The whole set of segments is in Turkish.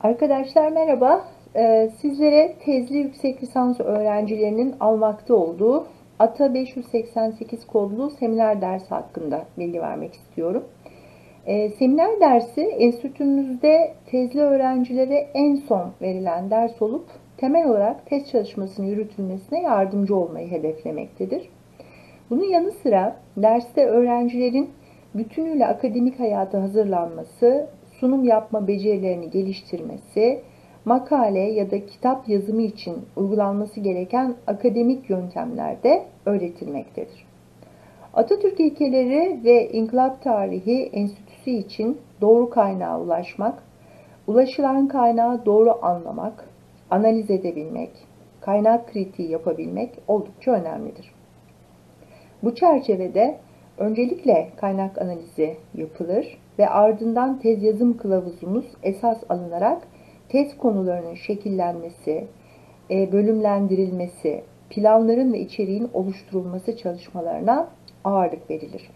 Arkadaşlar merhaba. Ee, sizlere tezli yüksek lisans öğrencilerinin almakta olduğu ATA 588 kodlu seminer dersi hakkında bilgi vermek istiyorum. Ee, seminer dersi enstitümüzde tezli öğrencilere en son verilen ders olup temel olarak test çalışmasının yürütülmesine yardımcı olmayı hedeflemektedir. Bunun yanı sıra derste öğrencilerin bütünüyle akademik hayata hazırlanması, sunum yapma becerilerini geliştirmesi, makale ya da kitap yazımı için uygulanması gereken akademik yöntemlerde öğretilmektedir. Atatürk ilkeleri ve İnkılap Tarihi Enstitüsü için doğru kaynağa ulaşmak, ulaşılan kaynağı doğru anlamak, analiz edebilmek, kaynak kritiği yapabilmek oldukça önemlidir. Bu çerçevede öncelikle kaynak analizi yapılır ve ardından tez yazım kılavuzumuz esas alınarak tez konularının şekillenmesi, e, bölümlendirilmesi, planların ve içeriğin oluşturulması çalışmalarına ağırlık verilir.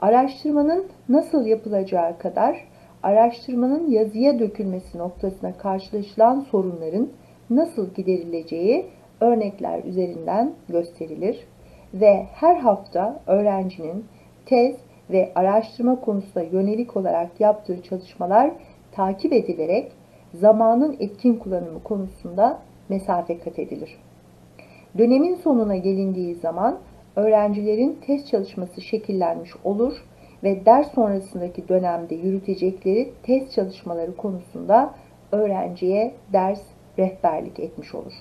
Araştırmanın nasıl yapılacağı kadar araştırmanın yazıya dökülmesi noktasına karşılaşılan sorunların nasıl giderileceği örnekler üzerinden gösterilir ve her hafta öğrencinin tez ve araştırma konusuna yönelik olarak yaptığı çalışmalar takip edilerek zamanın etkin kullanımı konusunda mesafe kat edilir. Dönemin sonuna gelindiği zaman öğrencilerin test çalışması şekillenmiş olur ve ders sonrasındaki dönemde yürütecekleri test çalışmaları konusunda öğrenciye ders rehberlik etmiş olur.